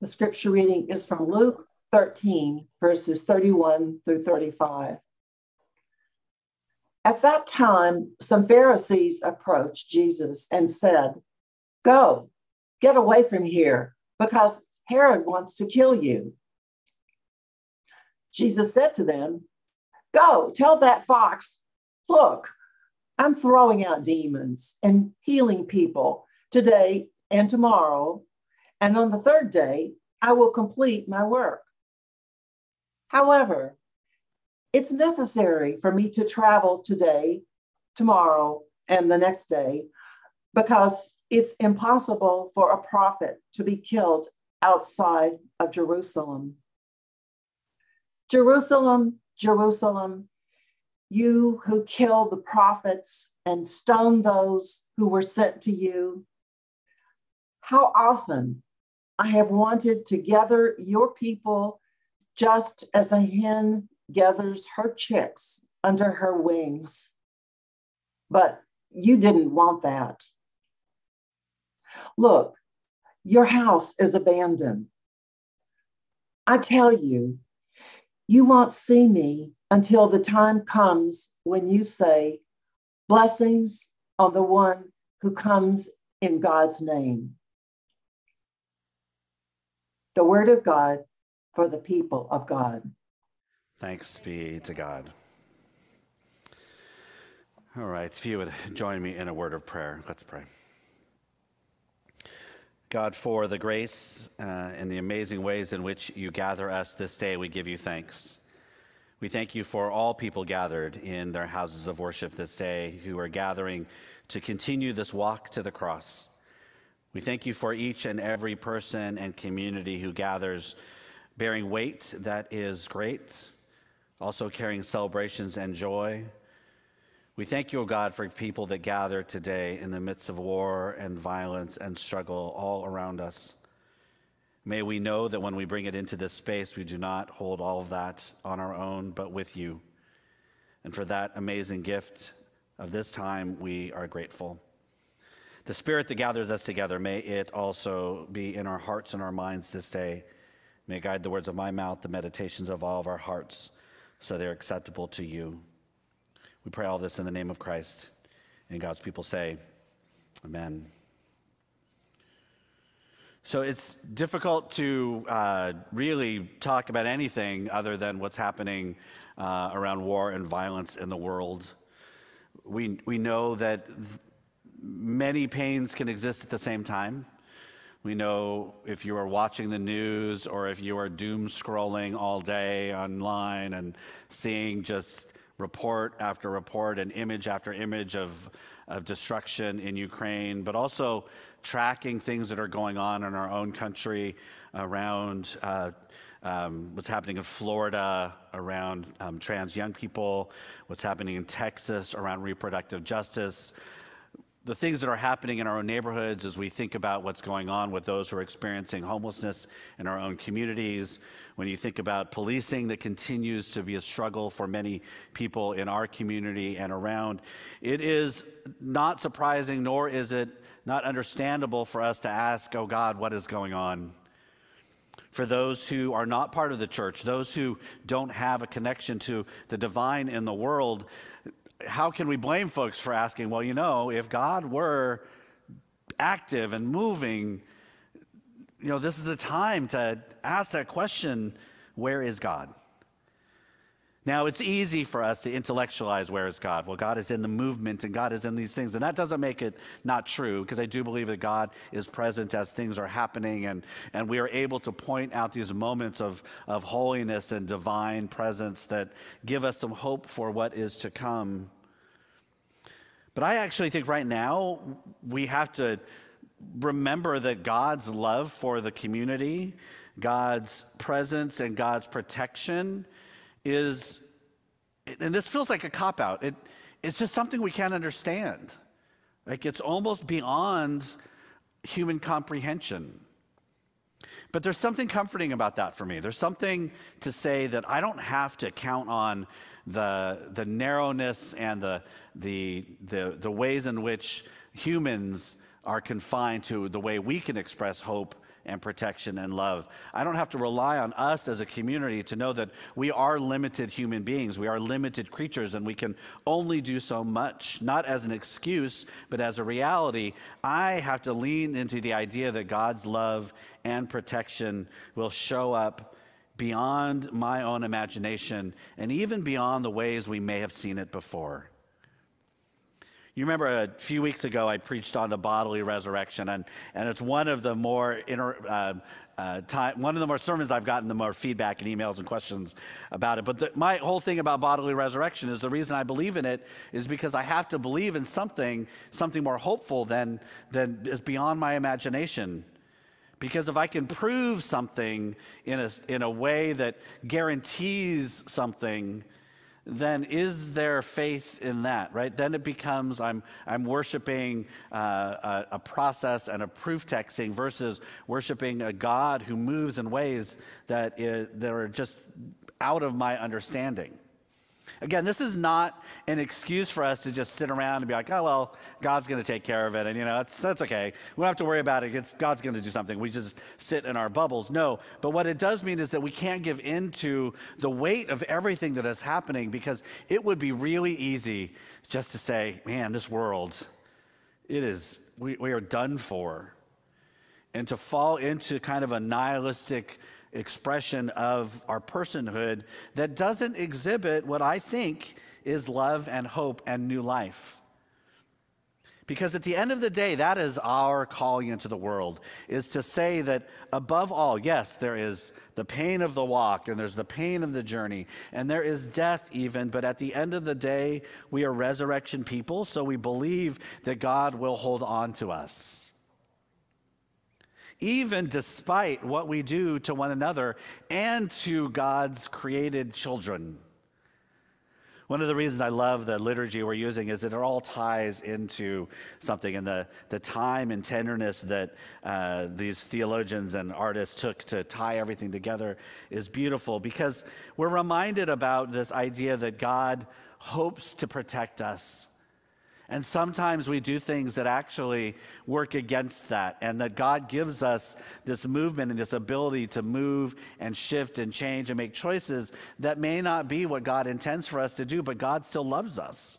The scripture reading is from Luke 13, verses 31 through 35. At that time, some Pharisees approached Jesus and said, Go, get away from here, because Herod wants to kill you. Jesus said to them, Go, tell that fox, look, I'm throwing out demons and healing people today and tomorrow. And on the third day, I will complete my work. However, it's necessary for me to travel today, tomorrow, and the next day because it's impossible for a prophet to be killed outside of Jerusalem. Jerusalem, Jerusalem, you who kill the prophets and stone those who were sent to you. How often I have wanted to gather your people just as a hen gathers her chicks under her wings. But you didn't want that. Look, your house is abandoned. I tell you, you won't see me until the time comes when you say, Blessings on the one who comes in God's name. The word of God for the people of God. Thanks be to God. All right, if you would join me in a word of prayer, let's pray. God, for the grace uh, and the amazing ways in which you gather us this day, we give you thanks. We thank you for all people gathered in their houses of worship this day who are gathering to continue this walk to the cross. We thank you for each and every person and community who gathers bearing weight that is great also carrying celebrations and joy. We thank you, O God, for people that gather today in the midst of war and violence and struggle all around us. May we know that when we bring it into this space, we do not hold all of that on our own, but with you. And for that amazing gift of this time, we are grateful. The spirit that gathers us together, may it also be in our hearts and our minds this day. May it guide the words of my mouth, the meditations of all of our hearts so they're acceptable to you. We pray all this in the name of Christ. And God's people say, Amen. So it's difficult to uh, really talk about anything other than what's happening uh, around war and violence in the world. We, we know that many pains can exist at the same time. We know if you are watching the news or if you are doom scrolling all day online and seeing just report after report and image after image of, of destruction in Ukraine, but also tracking things that are going on in our own country around uh, um, what's happening in Florida around um, trans young people, what's happening in Texas around reproductive justice, the things that are happening in our own neighborhoods as we think about what's going on with those who are experiencing homelessness in our own communities, when you think about policing that continues to be a struggle for many people in our community and around, it is not surprising, nor is it not understandable for us to ask, oh God, what is going on? For those who are not part of the church, those who don't have a connection to the divine in the world, how can we blame folks for asking, well, you know, if God were active and moving, you know, this is the time to ask that question where is God? Now, it's easy for us to intellectualize where is God? Well, God is in the movement and God is in these things. And that doesn't make it not true because I do believe that God is present as things are happening and, and we are able to point out these moments of, of holiness and divine presence that give us some hope for what is to come. But I actually think right now we have to remember that God's love for the community, God's presence, and God's protection is, and this feels like a cop out, it, it's just something we can't understand. Like it's almost beyond human comprehension. But there's something comforting about that for me. There's something to say that I don't have to count on the, the narrowness and the, the, the, the ways in which humans are confined to the way we can express hope and protection and love. I don't have to rely on us as a community to know that we are limited human beings, we are limited creatures, and we can only do so much, not as an excuse, but as a reality. I have to lean into the idea that God's love and protection will show up beyond my own imagination and even beyond the ways we may have seen it before. You remember a few weeks ago, I preached on the bodily resurrection, and, and it's one of the more inter, uh, uh, time, one of the more sermons I've gotten the more feedback and emails and questions about it. But the, my whole thing about bodily resurrection is the reason I believe in it is because I have to believe in something, something more hopeful than, than is beyond my imagination. Because if I can prove something in a, in a way that guarantees something, then is there faith in that, right? Then it becomes I'm, I'm worshiping uh, a, a, process and a proof texting versus worshiping a God who moves in ways that, is, that are just out of my understanding. Again, this is not an excuse for us to just sit around and be like, oh, well, God's going to take care of it. And, you know, that's, that's okay. We don't have to worry about it. It's, God's going to do something. We just sit in our bubbles. No. But what it does mean is that we can't give in to the weight of everything that is happening because it would be really easy just to say, man, this world, it is, we, we are done for. And to fall into kind of a nihilistic, expression of our personhood that doesn't exhibit what I think is love and hope and new life. Because at the end of the day, that is our calling into the world, is to say that above all, yes, there is the pain of the walk and there's the pain of the journey and there is death even, but at the end of the day, we are resurrection people, so we believe that God will hold on to us even despite what we do to one another and to God's created children. One of the reasons I love the liturgy we're using is that it all ties into something, and the, the time and tenderness that uh, these theologians and artists took to tie everything together is beautiful because we're reminded about this idea that God hopes to protect us and sometimes we do things that actually work against that, and that God gives us this movement and this ability to move and shift and change and make choices that may not be what God intends for us to do, but God still loves us.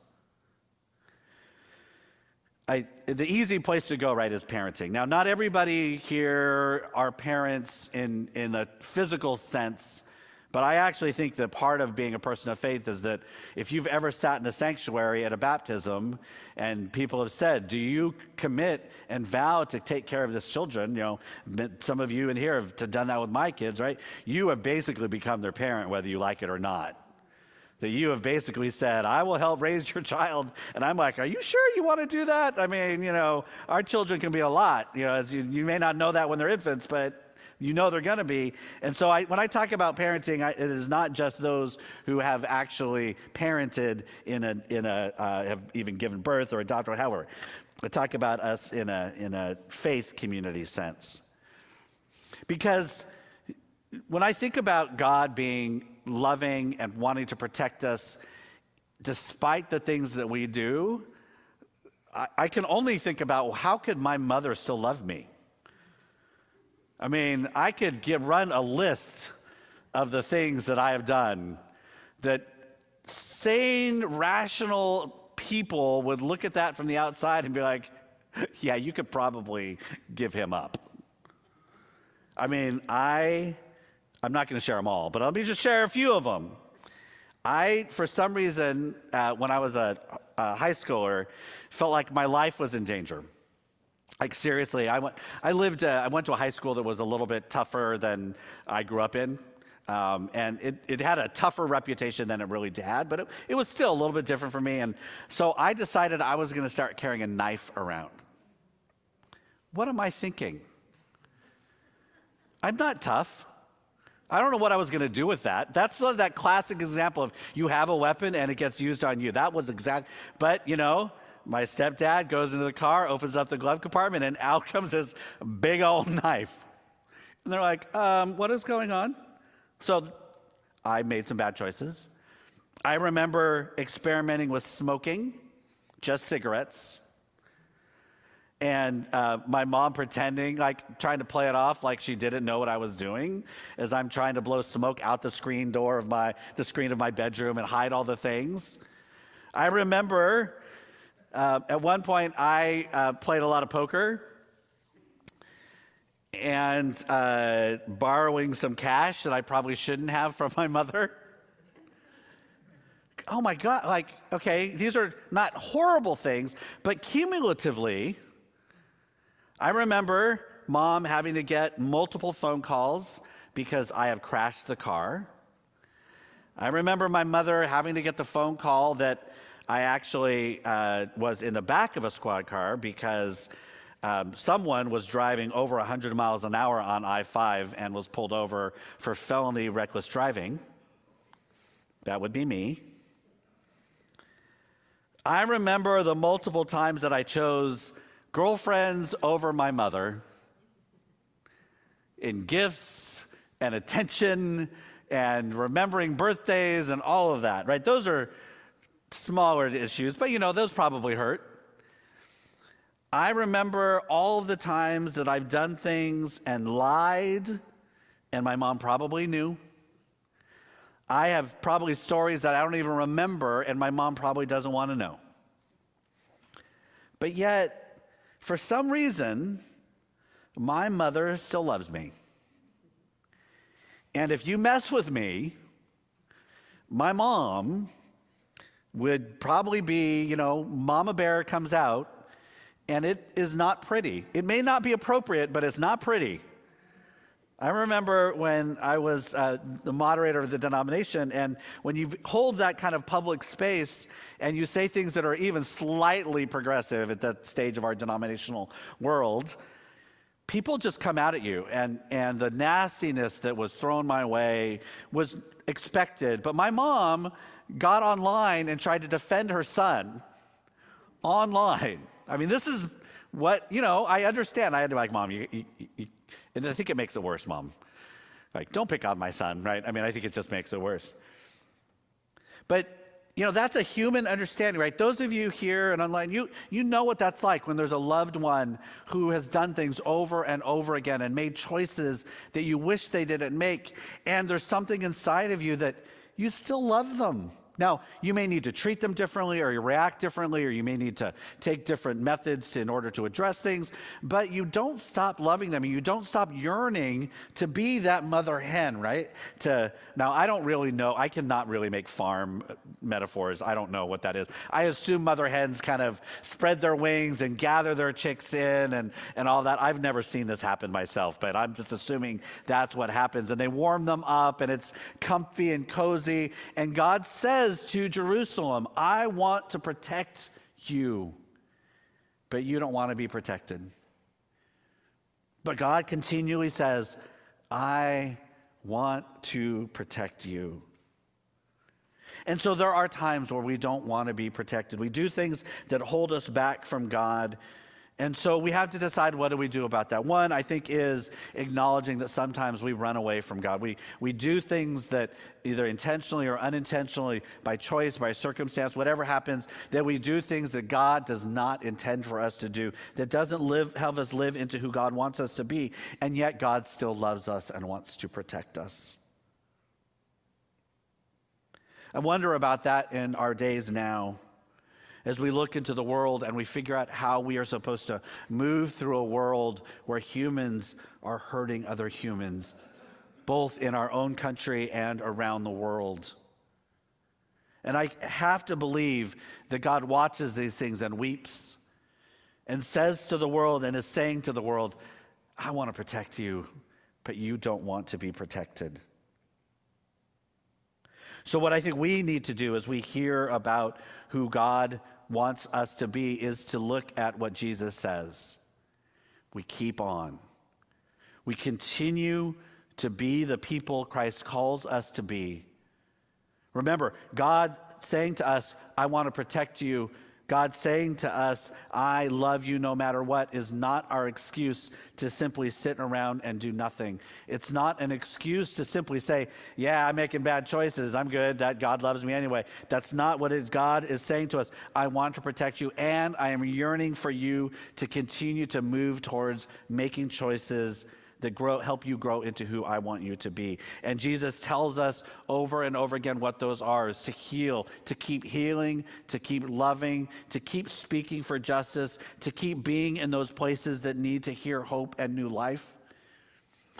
I, the easy place to go, right, is parenting. Now, not everybody here are parents in, in a physical sense but I actually think that part of being a person of faith is that if you've ever sat in a sanctuary at a baptism and people have said, Do you commit and vow to take care of this children? You know, some of you in here have done that with my kids, right? You have basically become their parent, whether you like it or not. That you have basically said, I will help raise your child. And I'm like, Are you sure you want to do that? I mean, you know, our children can be a lot. You know, as you, you may not know that when they're infants, but you know they're going to be. And so I, when I talk about parenting, I, it is not just those who have actually parented in a, in a uh, have even given birth or adopted or however. I talk about us in a, in a faith community sense. Because when I think about God being loving and wanting to protect us, despite the things that we do, I, I can only think about well, how could my mother still love me? I mean, I could run a list of the things that I have done that sane, rational people would look at that from the outside and be like, yeah, you could probably give him up. I mean, I, I'm not going to share them all, but let me just share a few of them. I, for some reason, uh, when I was a, a high schooler, felt like my life was in danger. Like seriously, I went. I lived. Uh, I went to a high school that was a little bit tougher than I grew up in, um, and it, it had a tougher reputation than it really had. But it, it was still a little bit different for me, and so I decided I was going to start carrying a knife around. What am I thinking? I'm not tough. I don't know what I was going to do with that. That's that classic example of you have a weapon and it gets used on you. That was exact. But you know my stepdad goes into the car, opens up the glove compartment, and out comes this big old knife. And they're like, um, what is going on? So I made some bad choices. I remember experimenting with smoking, just cigarettes. and uh, my mom pretending, like trying to play it off like she didn't know what I was doing, as I'm trying to blow smoke out the screen door of my, the screen of my bedroom and hide all the things. I remember uh, at one point I uh, played a lot of poker and uh, borrowing some cash that I probably shouldn't have from my mother. Oh my God, like, okay, these are not horrible things, but cumulatively, I remember mom having to get multiple phone calls because I have crashed the car. I remember my mother having to get the phone call that I actually uh, was in the back of a squad car because um, someone was driving over 100 miles an hour on I 5 and was pulled over for felony reckless driving. That would be me. I remember the multiple times that I chose girlfriends over my mother in gifts and attention and remembering birthdays and all of that, right? Those are smaller issues, but you know, those probably hurt. I remember all of the times that I've done things and lied, and my mom probably knew. I have probably stories that I don't even remember, and my mom probably doesn't want to know. But yet, for some reason, my mother still loves me. And if you mess with me, my mom would probably be, you know, Mama Bear comes out, and it is not pretty. It may not be appropriate, but it's not pretty. I remember when I was uh, the moderator of the denomination, and when you hold that kind of public space and you say things that are even slightly progressive at that stage of our denominational world, people just come out at you. And, and the nastiness that was thrown my way was expected. But my mom got online and tried to defend her son online. I mean, this is what, you know, I understand. I had to be like, Mom, you, you, you and I think it makes it worse, mom. Like, don't pick on my son, right? I mean, I think it just makes it worse. But, you know, that's a human understanding, right? Those of you here and online, you, you know what that's like when there's a loved one who has done things over and over again and made choices that you wish they didn't make. And there's something inside of you that you still love them. Now, you may need to treat them differently or you react differently or you may need to take different methods to, in order to address things, but you don't stop loving them and you don't stop yearning to be that mother hen, right? To Now, I don't really know. I cannot really make farm uh, metaphors. I don't know what that is. I assume mother hens kind of spread their wings and gather their chicks in and, and all that. I've never seen this happen myself, but I'm just assuming that's what happens. And they warm them up and it's comfy and cozy. And God says, says to Jerusalem, I want to protect you, but you don't want to be protected. But God continually says, I want to protect you. And so there are times where we don't want to be protected. We do things that hold us back from God and so we have to decide what do we do about that. One, I think, is acknowledging that sometimes we run away from God. We, we do things that either intentionally or unintentionally, by choice, by circumstance, whatever happens, that we do things that God does not intend for us to do, that doesn't live, help us live into who God wants us to be. And yet God still loves us and wants to protect us. I wonder about that in our days now as we look into the world and we figure out how we are supposed to move through a world where humans are hurting other humans, both in our own country and around the world. And I have to believe that God watches these things and weeps and says to the world and is saying to the world, I want to protect you, but you don't want to be protected. So, what I think we need to do as we hear about who God wants us to be is to look at what Jesus says. We keep on. We continue to be the people Christ calls us to be. Remember, God saying to us, I want to protect you, God saying to us, I love you no matter what, is not our excuse to simply sit around and do nothing. It's not an excuse to simply say, Yeah, I'm making bad choices. I'm good. That God loves me anyway. That's not what it, God is saying to us. I want to protect you, and I am yearning for you to continue to move towards making choices that grow, help you grow into who I want you to be. And Jesus tells us over and over again what those are is to heal, to keep healing, to keep loving, to keep speaking for justice, to keep being in those places that need to hear hope and new life.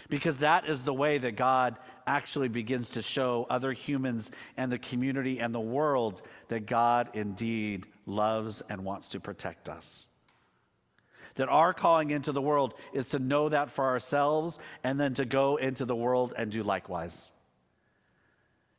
Because that is the way that God actually begins to show other humans and the community and the world that God indeed loves and wants to protect us that our calling into the world is to know that for ourselves and then to go into the world and do likewise.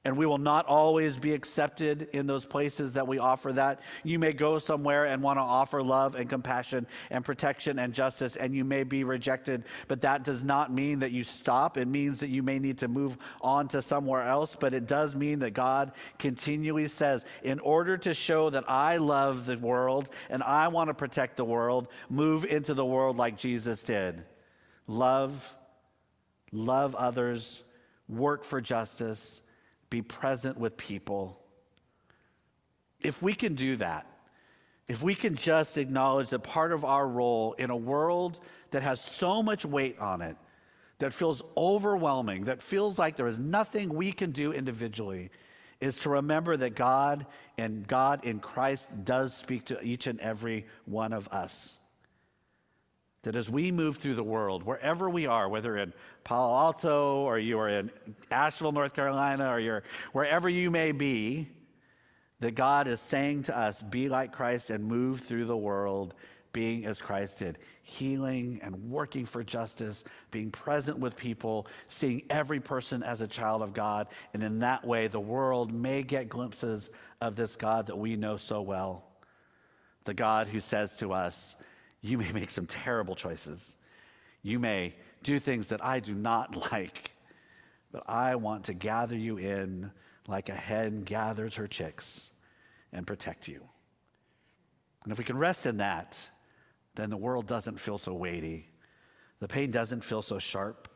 And we will not always be accepted in those places that we offer that. You may go somewhere and want to offer love and compassion and protection and justice, and you may be rejected, but that does not mean that you stop. It means that you may need to move on to somewhere else, but it does mean that God continually says, in order to show that I love the world and I want to protect the world, move into the world like Jesus did. Love, love others, work for justice be present with people. If we can do that, if we can just acknowledge that part of our role in a world that has so much weight on it, that feels overwhelming, that feels like there is nothing we can do individually, is to remember that God and God in Christ does speak to each and every one of us. That as we move through the world, wherever we are, whether in Palo Alto or you are in Asheville, North Carolina, or you're wherever you may be, that God is saying to us, be like Christ and move through the world being as Christ did, healing and working for justice, being present with people, seeing every person as a child of God. And in that way, the world may get glimpses of this God that we know so well. The God who says to us, you may make some terrible choices. You may do things that I do not like, but I want to gather you in like a hen gathers her chicks and protect you. And if we can rest in that, then the world doesn't feel so weighty. The pain doesn't feel so sharp.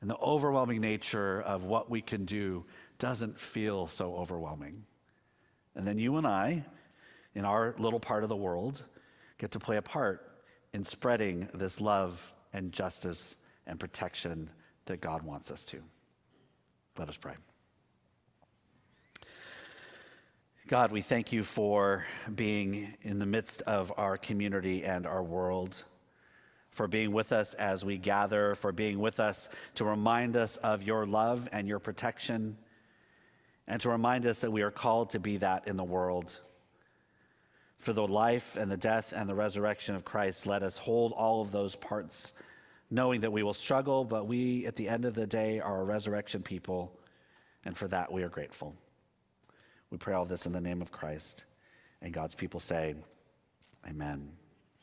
And the overwhelming nature of what we can do doesn't feel so overwhelming. And then you and I, in our little part of the world, get to play a part in spreading this love and justice and protection that God wants us to. Let us pray. God, we thank you for being in the midst of our community and our world, for being with us as we gather, for being with us to remind us of your love and your protection, and to remind us that we are called to be that in the world. For the life and the death and the resurrection of Christ, let us hold all of those parts, knowing that we will struggle, but we, at the end of the day, are a resurrection people, and for that we are grateful. We pray all this in the name of Christ. And God's people say, Amen.